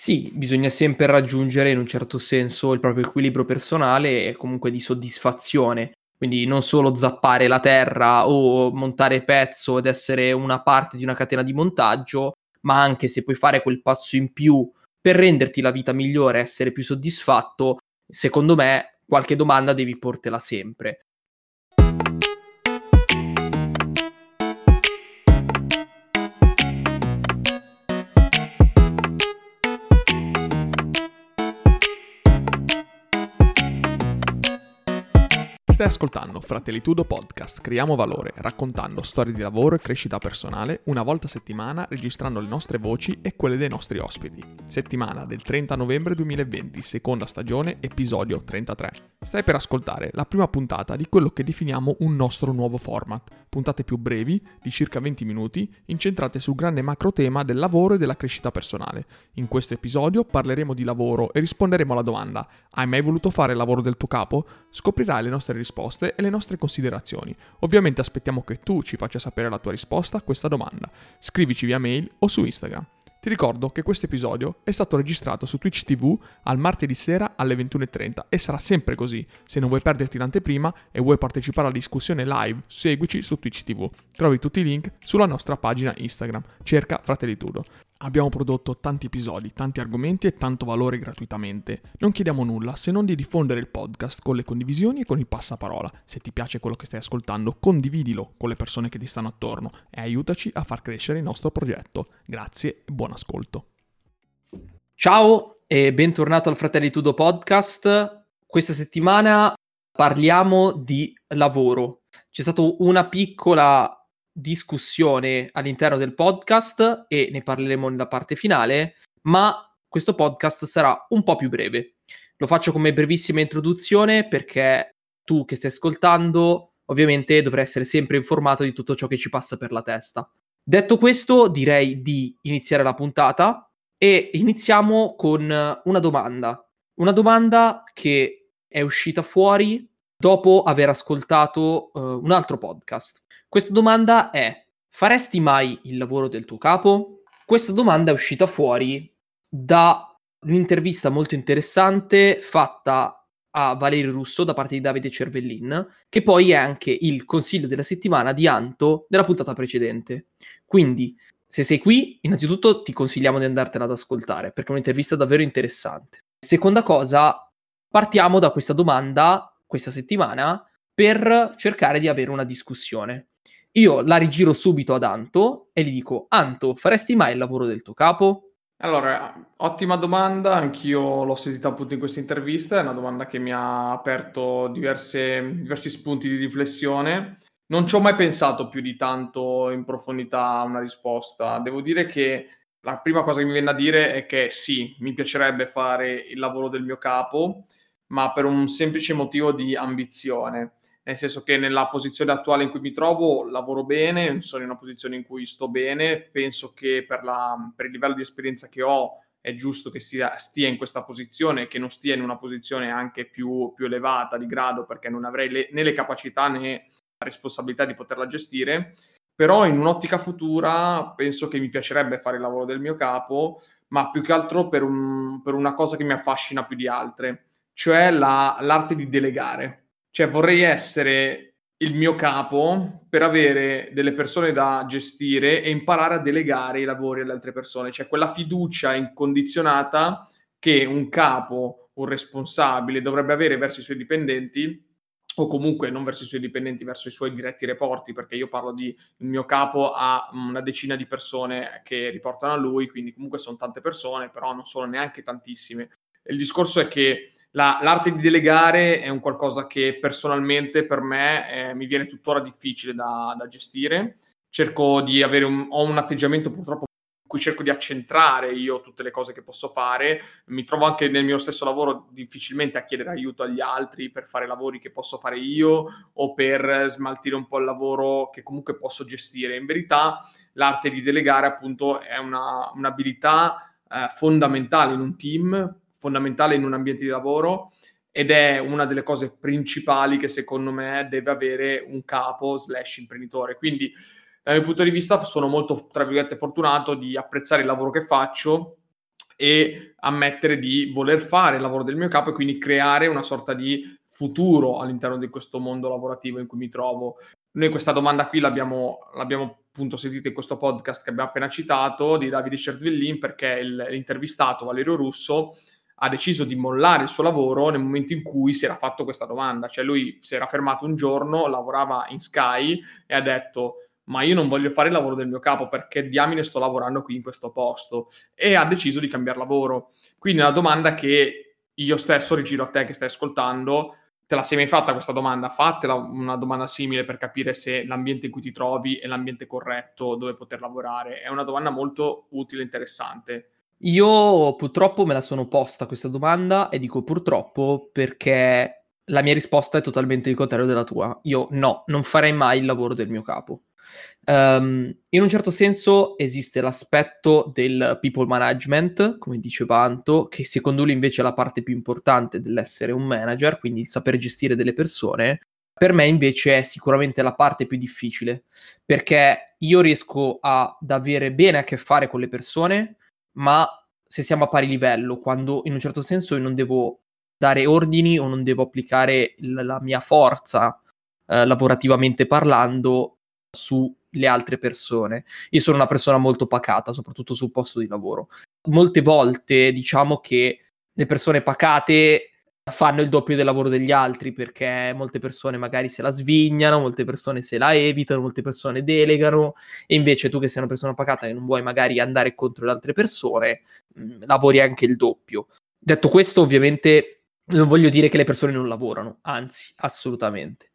Sì, bisogna sempre raggiungere in un certo senso il proprio equilibrio personale e comunque di soddisfazione. Quindi non solo zappare la terra o montare pezzo ed essere una parte di una catena di montaggio, ma anche se puoi fare quel passo in più per renderti la vita migliore, essere più soddisfatto, secondo me qualche domanda devi portela sempre. Stai ascoltando Fratellitudo Podcast, creiamo valore, raccontando storie di lavoro e crescita personale una volta a settimana registrando le nostre voci e quelle dei nostri ospiti. Settimana del 30 novembre 2020, seconda stagione, episodio 33. Stai per ascoltare la prima puntata di quello che definiamo un nostro nuovo format. Puntate più brevi, di circa 20 minuti, incentrate sul grande macro tema del lavoro e della crescita personale. In questo episodio parleremo di lavoro e risponderemo alla domanda: hai mai voluto fare il lavoro del tuo capo? Scoprirai le nostre risposte risposte e le nostre considerazioni. Ovviamente aspettiamo che tu ci faccia sapere la tua risposta a questa domanda. Scrivici via mail o su Instagram. Ti ricordo che questo episodio è stato registrato su Twitch TV al martedì sera alle 21.30 e sarà sempre così. Se non vuoi perderti l'anteprima e vuoi partecipare alla discussione live, seguici su Twitch TV. Trovi tutti i link sulla nostra pagina Instagram. Cerca Fratellitudo. Abbiamo prodotto tanti episodi, tanti argomenti e tanto valore gratuitamente. Non chiediamo nulla se non di diffondere il podcast con le condivisioni e con il passaparola. Se ti piace quello che stai ascoltando, condividilo con le persone che ti stanno attorno e aiutaci a far crescere il nostro progetto. Grazie e buon ascolto. Ciao e bentornato al Fratelli Tudo Podcast. Questa settimana parliamo di lavoro. C'è stata una piccola discussione all'interno del podcast e ne parleremo nella parte finale, ma questo podcast sarà un po' più breve. Lo faccio come brevissima introduzione perché tu che stai ascoltando ovviamente dovrai essere sempre informato di tutto ciò che ci passa per la testa. Detto questo, direi di iniziare la puntata e iniziamo con una domanda. Una domanda che è uscita fuori dopo aver ascoltato uh, un altro podcast. Questa domanda è: faresti mai il lavoro del tuo capo? Questa domanda è uscita fuori da un'intervista molto interessante fatta a Valerio Russo da parte di Davide Cervellin, che poi è anche il consiglio della settimana di Anto della puntata precedente. Quindi, se sei qui, innanzitutto ti consigliamo di andartela ad ascoltare, perché è un'intervista davvero interessante. Seconda cosa, partiamo da questa domanda questa settimana per cercare di avere una discussione. Io la rigiro subito ad Anto e gli dico: Anto, faresti mai il lavoro del tuo capo? Allora, ottima domanda, anch'io l'ho sentita appunto in questa intervista, è una domanda che mi ha aperto diverse, diversi spunti di riflessione. Non ci ho mai pensato più di tanto in profondità a una risposta. Devo dire che la prima cosa che mi viene da dire è che sì, mi piacerebbe fare il lavoro del mio capo, ma per un semplice motivo di ambizione nel senso che nella posizione attuale in cui mi trovo lavoro bene, sono in una posizione in cui sto bene, penso che per, la, per il livello di esperienza che ho è giusto che stia, stia in questa posizione, che non stia in una posizione anche più, più elevata di grado, perché non avrei le, né le capacità né la responsabilità di poterla gestire. Però in un'ottica futura penso che mi piacerebbe fare il lavoro del mio capo, ma più che altro per, un, per una cosa che mi affascina più di altre, cioè la, l'arte di delegare cioè vorrei essere il mio capo per avere delle persone da gestire e imparare a delegare i lavori alle altre persone, cioè quella fiducia incondizionata che un capo, un responsabile dovrebbe avere verso i suoi dipendenti o comunque non verso i suoi dipendenti, verso i suoi diretti reporti, perché io parlo di il mio capo ha una decina di persone che riportano a lui, quindi comunque sono tante persone, però non sono neanche tantissime. Il discorso è che la, l'arte di delegare è un qualcosa che personalmente per me eh, mi viene tuttora difficile da, da, gestire. Cerco di avere un, ho un atteggiamento purtroppo in cui cerco di accentrare io tutte le cose che posso fare. Mi trovo anche nel mio stesso lavoro difficilmente a chiedere aiuto agli altri per fare lavori che posso fare io o per smaltire un po' il lavoro che comunque posso gestire. In verità l'arte di delegare appunto è una, un'abilità eh, fondamentale in un team fondamentale in un ambiente di lavoro ed è una delle cose principali che secondo me deve avere un capo slash imprenditore. Quindi dal mio punto di vista sono molto, tra virgolette, fortunato di apprezzare il lavoro che faccio e ammettere di voler fare il lavoro del mio capo e quindi creare una sorta di futuro all'interno di questo mondo lavorativo in cui mi trovo. Noi questa domanda qui l'abbiamo, l'abbiamo appunto sentita in questo podcast che abbiamo appena citato di Davide Cervellin perché il, l'intervistato Valerio Russo ha deciso di mollare il suo lavoro nel momento in cui si era fatto questa domanda. Cioè lui si era fermato un giorno, lavorava in Sky e ha detto ma io non voglio fare il lavoro del mio capo perché diamine sto lavorando qui in questo posto e ha deciso di cambiare lavoro. Quindi è una domanda che io stesso rigiro a te che stai ascoltando, te la sei mai fatta questa domanda? Fatela una domanda simile per capire se l'ambiente in cui ti trovi è l'ambiente corretto dove poter lavorare. È una domanda molto utile e interessante. Io purtroppo me la sono posta questa domanda e dico purtroppo perché la mia risposta è totalmente il contrario della tua. Io no, non farei mai il lavoro del mio capo. Um, in un certo senso esiste l'aspetto del people management, come diceva Anto, che secondo lui invece è la parte più importante dell'essere un manager, quindi il saper gestire delle persone. Per me invece è sicuramente la parte più difficile, perché io riesco ad avere bene a che fare con le persone, ma se siamo a pari livello, quando in un certo senso io non devo dare ordini o non devo applicare l- la mia forza eh, lavorativamente parlando sulle altre persone. Io sono una persona molto pacata, soprattutto sul posto di lavoro. Molte volte diciamo che le persone pacate fanno il doppio del lavoro degli altri perché molte persone magari se la svignano, molte persone se la evitano, molte persone delegano e invece tu che sei una persona pacata e non vuoi magari andare contro le altre persone, mh, mm, lavori anche il doppio. Detto questo, ovviamente non voglio dire che le persone non lavorano, anzi, assolutamente.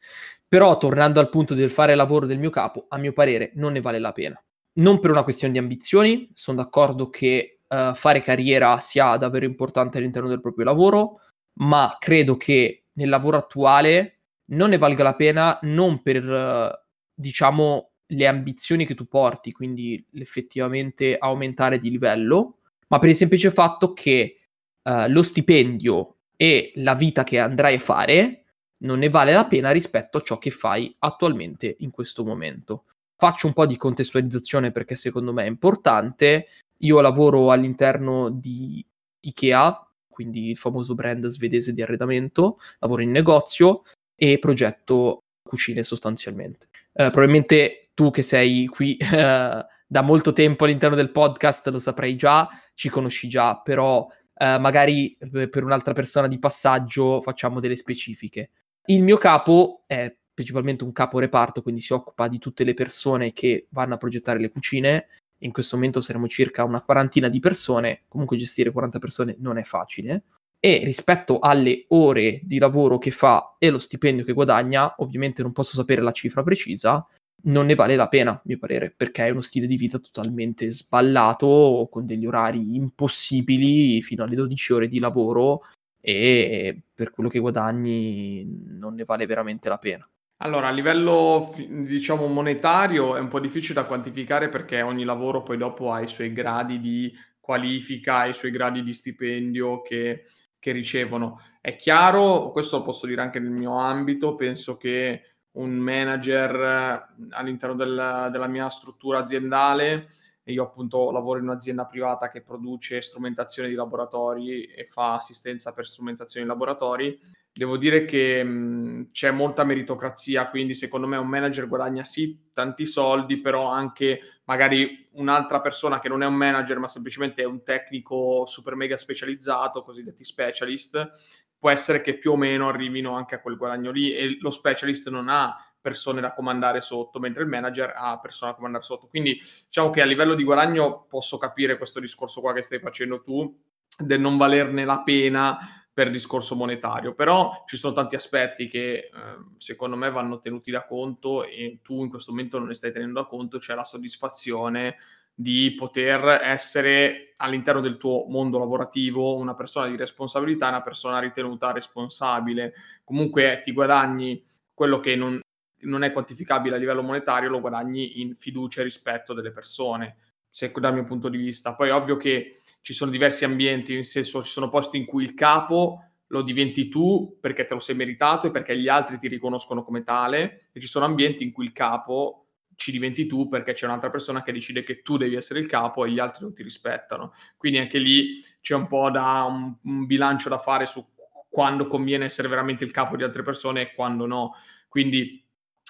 Però tornando al punto del fare lavoro del mio capo, a mio parere non ne vale la pena. Non per una questione di ambizioni, sono d'accordo che uh, fare carriera sia davvero importante all'interno del proprio lavoro, ma credo che nel lavoro attuale non ne valga la pena non per, uh, diciamo, le ambizioni che tu porti, quindi effettivamente aumentare di livello, ma per il semplice fatto che uh, lo stipendio e la vita che andrai a fare non ne vale la pena rispetto a ciò che fai attualmente in questo momento. Faccio un po' di contestualizzazione perché secondo me è importante. Io lavoro all'interno di IKEA, quindi il famoso brand svedese di arredamento, lavoro in negozio e progetto cucine sostanzialmente. Eh, probabilmente tu che sei qui eh, da molto tempo all'interno del podcast lo saprai già, ci conosci già, però eh, magari per un'altra persona di passaggio facciamo delle specifiche. Il mio capo è principalmente un capo reparto, quindi si occupa di tutte le persone che vanno a progettare le cucine in questo momento saremo circa una quarantina di persone, comunque gestire 40 persone non è facile, e rispetto alle ore di lavoro che fa e lo stipendio che guadagna, ovviamente non posso sapere la cifra precisa, non ne vale la pena, a mio parere, perché è uno stile di vita totalmente sballato, con degli orari impossibili fino alle 12 ore di lavoro e per quello che guadagni non ne vale veramente la pena. Allora, a livello diciamo monetario è un po' difficile da quantificare perché ogni lavoro poi dopo ha i suoi gradi di qualifica, i suoi gradi di stipendio che, che ricevono. È chiaro, questo lo posso dire anche nel mio ambito, penso che un manager all'interno del, della mia struttura aziendale, io appunto lavoro in un'azienda privata che produce strumentazione di laboratori e fa assistenza per strumentazione di laboratori, Devo dire che mh, c'è molta meritocrazia, quindi secondo me un manager guadagna sì tanti soldi, però anche magari un'altra persona che non è un manager, ma semplicemente è un tecnico super mega specializzato, cosiddetti specialist, può essere che più o meno arrivino anche a quel guadagno lì e lo specialist non ha persone da comandare sotto, mentre il manager ha persone da comandare sotto. Quindi diciamo che a livello di guadagno posso capire questo discorso qua che stai facendo tu del non valerne la pena per discorso monetario, però ci sono tanti aspetti che eh, secondo me vanno tenuti da conto e tu in questo momento non ne stai tenendo da conto, cioè la soddisfazione di poter essere all'interno del tuo mondo lavorativo una persona di responsabilità, una persona ritenuta responsabile, comunque ti guadagni quello che non, non è quantificabile a livello monetario, lo guadagni in fiducia e rispetto delle persone, se, dal mio punto di vista. Poi ovvio che ci sono diversi ambienti, nel senso ci sono posti in cui il capo lo diventi tu perché te lo sei meritato e perché gli altri ti riconoscono come tale e ci sono ambienti in cui il capo ci diventi tu perché c'è un'altra persona che decide che tu devi essere il capo e gli altri non ti rispettano. Quindi anche lì c'è un po' da un, un bilancio da fare su quando conviene essere veramente il capo di altre persone e quando no. Quindi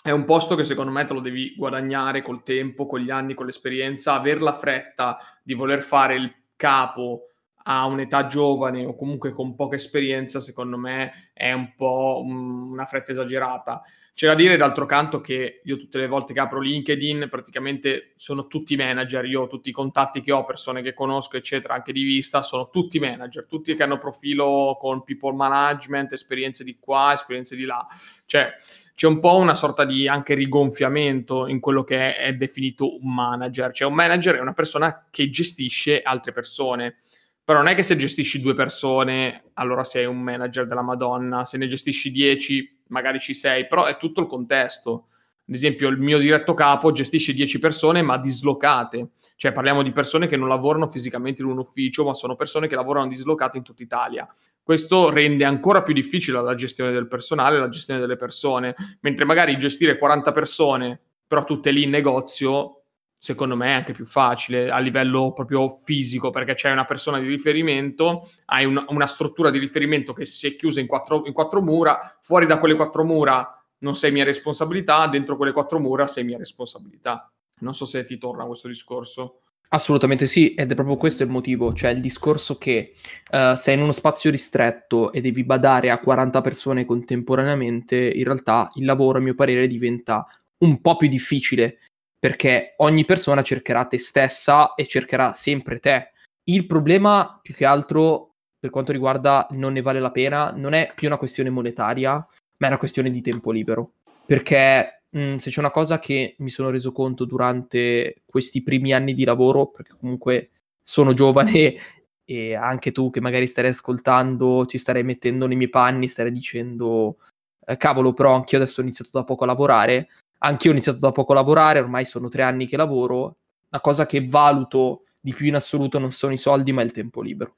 è un posto che secondo me te lo devi guadagnare col tempo, con gli anni, con l'esperienza, aver la fretta di voler fare il capo a un'età giovane o comunque con poca esperienza, secondo me è un po' una fretta esagerata. C'è da dire d'altro canto che io tutte le volte che apro LinkedIn praticamente sono tutti manager, io tutti i contatti che ho, persone che conosco, eccetera, anche di vista, sono tutti manager, tutti che hanno profilo con people management, esperienze di qua, esperienze di là. Cioè c'è un po' una sorta di anche rigonfiamento in quello che è, è definito un manager. Cioè un manager è una persona che gestisce altre persone però non è che se gestisci due persone, allora sei un manager della Madonna, se ne gestisci dieci, magari ci sei, però è tutto il contesto. Ad esempio, il mio diretto capo gestisce dieci persone, ma dislocate. Cioè, parliamo di persone che non lavorano fisicamente in un ufficio, ma sono persone che lavorano dislocate in tutta Italia. Questo rende ancora più difficile la gestione del personale, la gestione delle persone, mentre magari gestire 40 persone, però tutte lì in negozio, secondo me è anche più facile a livello proprio fisico, perché c'è una persona di riferimento, hai un, una struttura di riferimento che si è chiusa in quattro, in quattro mura, fuori da quelle quattro mura non sei mia responsabilità, dentro quelle quattro mura sei mia responsabilità. Non so se ti torna questo discorso. Assolutamente sì, ed è proprio questo il motivo, cioè il discorso che uh, sei in uno spazio ristretto e devi badare a 40 persone contemporaneamente, in realtà il lavoro, a mio parere, diventa un po' più difficile perché ogni persona cercherà te stessa e cercherà sempre te. Il problema, più che altro, per quanto riguarda non ne vale la pena, non è più una questione monetaria, ma è una questione di tempo libero. Perché mh, se c'è una cosa che mi sono reso conto durante questi primi anni di lavoro, perché comunque sono giovane e anche tu che magari starei ascoltando, ci starei mettendo nei miei panni, starei dicendo, eh, cavolo, però anch'io adesso ho iniziato da poco a lavorare, Anch'io ho iniziato da poco a lavorare, ormai sono tre anni che lavoro. La cosa che valuto di più in assoluto non sono i soldi, ma il tempo libero.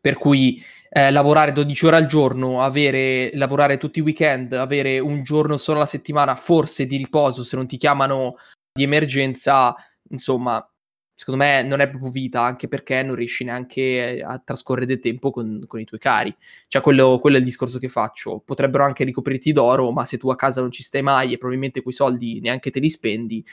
Per cui eh, lavorare 12 ore al giorno, avere, lavorare tutti i weekend, avere un giorno solo alla settimana, forse di riposo se non ti chiamano di emergenza, insomma, secondo me non è proprio vita, anche perché non riesci neanche a trascorrere del tempo con, con i tuoi cari. Cioè, quello, quello, è il discorso che faccio. Potrebbero anche ricoprirti d'oro, ma se tu a casa non ci stai mai e probabilmente quei soldi neanche te li spendi,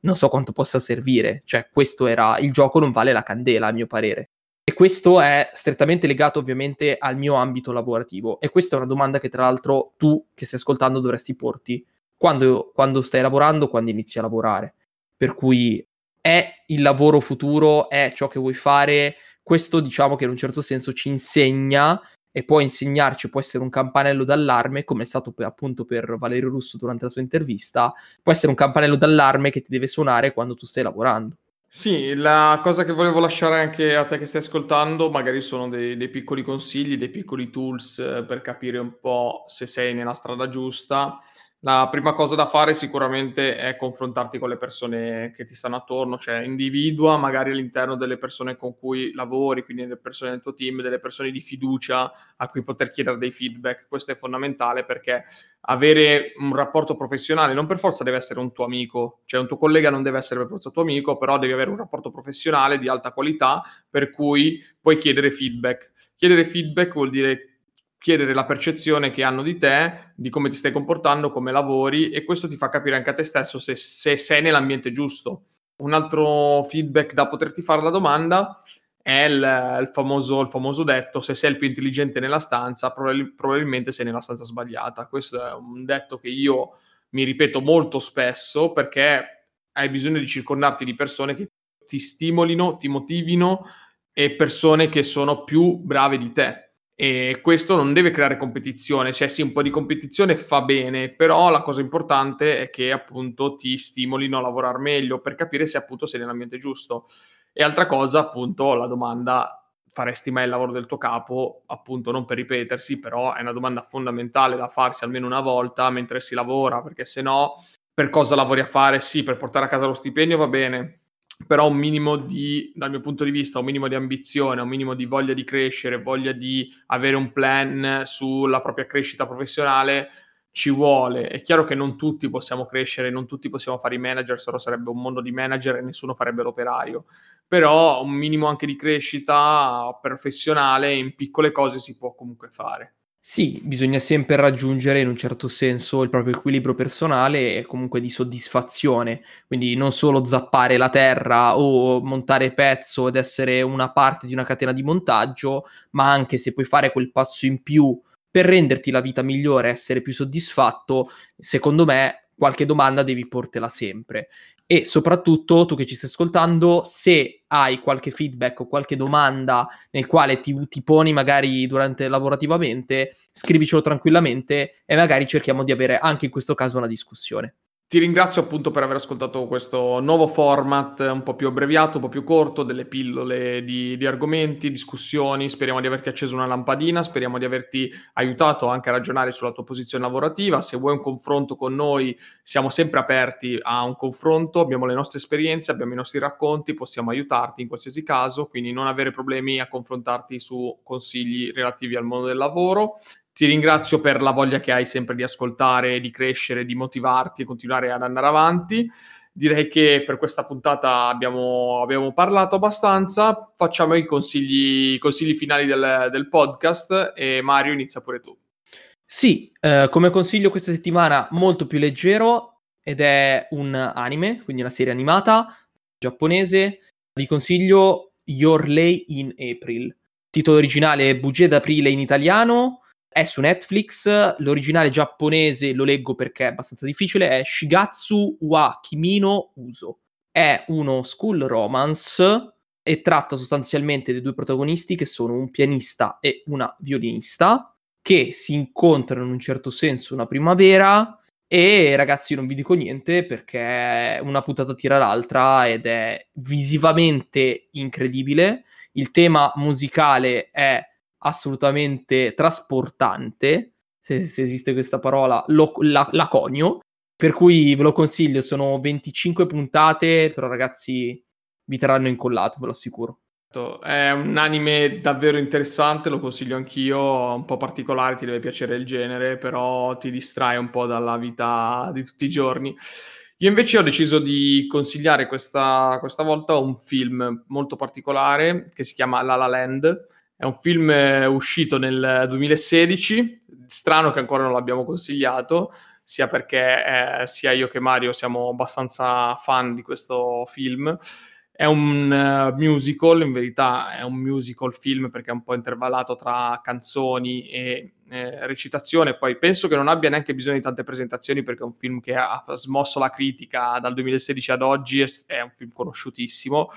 non so quanto possa servire. Cioè, questo era il gioco, non vale la candela, a mio parere. E questo è strettamente legato ovviamente al mio ambito lavorativo. E questa è una domanda che, tra l'altro, tu che stai ascoltando dovresti porti quando, quando stai lavorando, quando inizi a lavorare. Per cui è il lavoro futuro, è ciò che vuoi fare. Questo diciamo che in un certo senso ci insegna e può insegnarci, può essere un campanello d'allarme, come è stato appunto per Valerio Russo durante la sua intervista, può essere un campanello d'allarme che ti deve suonare quando tu stai lavorando. Sì, la cosa che volevo lasciare anche a te che stai ascoltando, magari sono dei, dei piccoli consigli, dei piccoli tools eh, per capire un po' se sei nella strada giusta la prima cosa da fare sicuramente è confrontarti con le persone che ti stanno attorno, cioè individua magari all'interno delle persone con cui lavori, quindi delle persone del tuo team, delle persone di fiducia a cui poter chiedere dei feedback. Questo è fondamentale perché avere un rapporto professionale non per forza deve essere un tuo amico, cioè un tuo collega non deve essere per forza tuo amico, però devi avere un rapporto professionale di alta qualità per cui puoi chiedere feedback. Chiedere feedback vuol dire chiedere la percezione che hanno di te, di come ti stai comportando, come lavori e questo ti fa capire anche a te stesso se, se sei nell'ambiente giusto. Un altro feedback da poterti fare la domanda è il, il, famoso, il, famoso, detto se sei il più intelligente nella stanza probab- probabilmente sei nella stanza sbagliata. Questo è un detto che io mi ripeto molto spesso perché hai bisogno di circondarti di persone che ti stimolino, ti motivino e persone che sono più brave di te e questo non deve creare competizione, cioè sì, un po' di competizione fa bene, però la cosa importante è che appunto ti stimolino a lavorare meglio per capire se appunto sei nell'ambiente giusto. E altra cosa, appunto, la domanda faresti mai il lavoro del tuo capo, appunto non per ripetersi, però è una domanda fondamentale da farsi almeno una volta mentre si lavora, perché se no, per cosa lavori a fare? Sì, per portare a casa lo stipendio va bene, però un minimo di, dal mio punto di vista, un minimo di ambizione, un minimo di voglia di crescere, voglia di avere un plan sulla propria crescita professionale, ci vuole. È chiaro che non tutti possiamo crescere, non tutti possiamo fare i manager, se no sarebbe un mondo di manager e nessuno farebbe l'operaio. Però un minimo anche di crescita professionale in piccole cose si può comunque fare. Sì, bisogna sempre raggiungere in un certo senso il proprio equilibrio personale e comunque di soddisfazione, quindi non solo zappare la terra o montare pezzo ed essere una parte di una catena di montaggio, ma anche se puoi fare quel passo in più per renderti la vita migliore, essere più soddisfatto, secondo me qualche domanda devi portela sempre. E soprattutto tu che ci stai ascoltando, se hai qualche feedback o qualche domanda nel quale ti, ti poni magari durante lavorativamente, scrivicelo tranquillamente e magari cerchiamo di avere anche in questo caso una discussione. Ti ringrazio appunto per aver ascoltato questo nuovo format un po' più abbreviato, un po' più corto, delle pillole di, di, argomenti, discussioni. Speriamo di averti acceso una lampadina, speriamo di averti aiutato anche a ragionare sulla tua posizione lavorativa. Se vuoi un confronto con noi, siamo sempre aperti a un confronto, abbiamo le nostre esperienze, abbiamo i nostri racconti, possiamo aiutarti in qualsiasi caso, quindi non avere problemi a confrontarti su consigli relativi al mondo del lavoro. Ti ringrazio per la voglia che hai sempre di ascoltare, di crescere, di motivarti e continuare ad andare avanti. Direi che per questa puntata abbiamo, abbiamo parlato abbastanza. Facciamo i consigli, consigli finali del, del, podcast e Mario inizia pure tu. Sì, eh, come consiglio questa settimana molto più leggero ed è un anime, quindi una serie animata giapponese. Vi consiglio Your Lay in April. Titolo originale Bugie d'aprile in italiano è su Netflix, l'originale giapponese lo leggo perché è abbastanza difficile, è Shigatsu wa Kimino Uso. È uno school romance e tratta sostanzialmente dei due protagonisti che sono un pianista e una violinista che si incontrano in un certo senso una primavera e ragazzi non vi dico niente perché una puntata tira l'altra ed è visivamente incredibile. Il tema musicale è assolutamente trasportante, se, se esiste questa parola, lo, la, la conio, per cui ve lo consiglio, sono 25 puntate, però ragazzi vi terranno incollato, ve lo assicuro. È un anime davvero interessante, lo consiglio anch'io, un po' particolare, ti deve piacere il genere, però ti distrae un po' dalla vita di tutti i giorni. Io invece ho deciso di consigliare questa, questa volta un film molto particolare che si chiama La La Land, è un film eh, uscito nel 2016, strano che ancora non l'abbiamo consigliato, sia perché eh, sia io che Mario siamo abbastanza fan di questo film. È un uh, musical, in verità è un musical film perché è un po' intervallato tra canzoni e eh, recitazione. Poi penso che non abbia neanche bisogno di tante presentazioni perché è un film che ha smosso la critica dal 2016 ad oggi, è un film conosciutissimo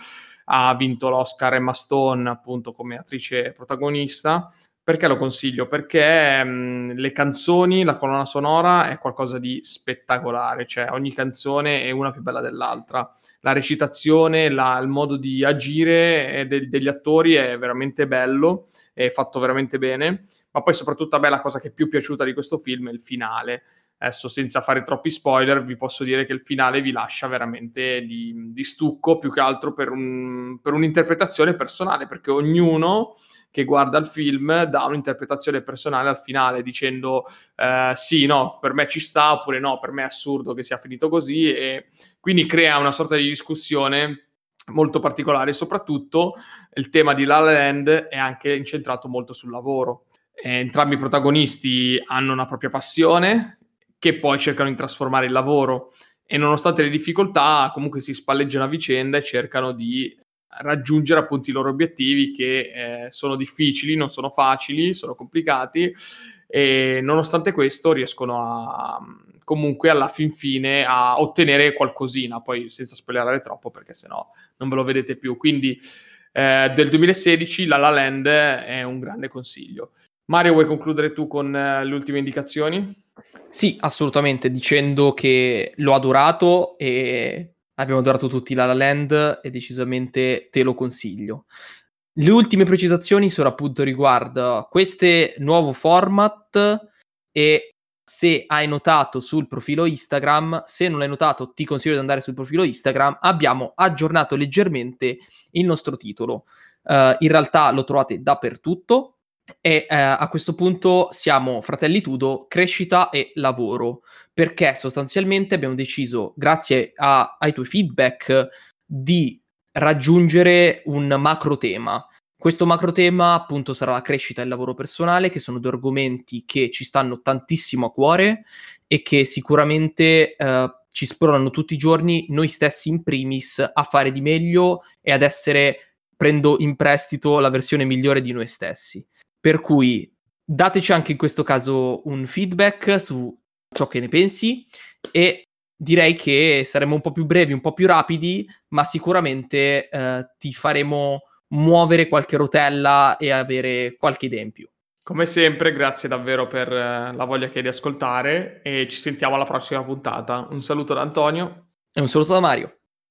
ha vinto l'Oscar Emma Stone appunto come attrice protagonista. Perché lo consiglio? Perché mh, le canzoni, la colonna sonora è qualcosa di spettacolare, cioè ogni canzone è una più bella dell'altra. La recitazione, la, il modo di agire de- degli attori è veramente bello, è fatto veramente bene, ma poi soprattutto a me la cosa che è più piaciuta di questo film è il finale Adesso senza fare troppi spoiler vi posso dire che il finale vi lascia veramente di, di stucco più che altro per, un, per, un'interpretazione personale perché ognuno che guarda il film dà un'interpretazione personale al finale dicendo eh, sì, no, per me ci sta oppure no, per me è assurdo che sia finito così e quindi crea una sorta di discussione molto particolare soprattutto il tema di La La Land è anche incentrato molto sul lavoro. Entrambi i protagonisti hanno una propria passione, che poi cercano di trasformare il lavoro e nonostante le difficoltà comunque si spalleggiano a vicenda e cercano di raggiungere appunto i loro obiettivi che eh, sono difficili, non sono facili, sono complicati e nonostante questo riescono a comunque alla fin fine a ottenere qualcosina, poi senza spoilerare troppo perché sennò non ve lo vedete più. Quindi eh, del 2016 La La Land è un grande consiglio. Mario, vuoi concludere tu con eh, le ultime indicazioni? Sì, assolutamente, dicendo che l'ho adorato e abbiamo adorato tutti La La Land e decisamente te lo consiglio. Le ultime precisazioni sono appunto riguardo questo nuovo format e se hai notato sul profilo Instagram, se non l'hai notato ti consiglio di andare sul profilo Instagram, abbiamo aggiornato leggermente il nostro titolo. Uh, in realtà lo trovate dappertutto, E eh, a questo punto siamo Fratelli Tudo, crescita e lavoro, perché sostanzialmente abbiamo deciso, grazie a, ai tuoi feedback, di raggiungere un macro tema. Questo macro tema appunto sarà la crescita e il lavoro personale, che sono due argomenti che ci stanno tantissimo a cuore e che sicuramente eh, ci spronano tutti i giorni, noi stessi in primis, a fare di meglio e ad essere, prendo in prestito la versione migliore di noi stessi. Per cui dateci anche in questo caso un feedback su ciò che ne pensi e direi che saremo un po' più brevi, un po' più rapidi, ma sicuramente eh, ti faremo muovere qualche rotella e avere qualche idea in più. Come sempre, grazie davvero per eh, la voglia che hai di ascoltare e ci sentiamo alla prossima puntata. Un saluto da Antonio e un saluto da Mario.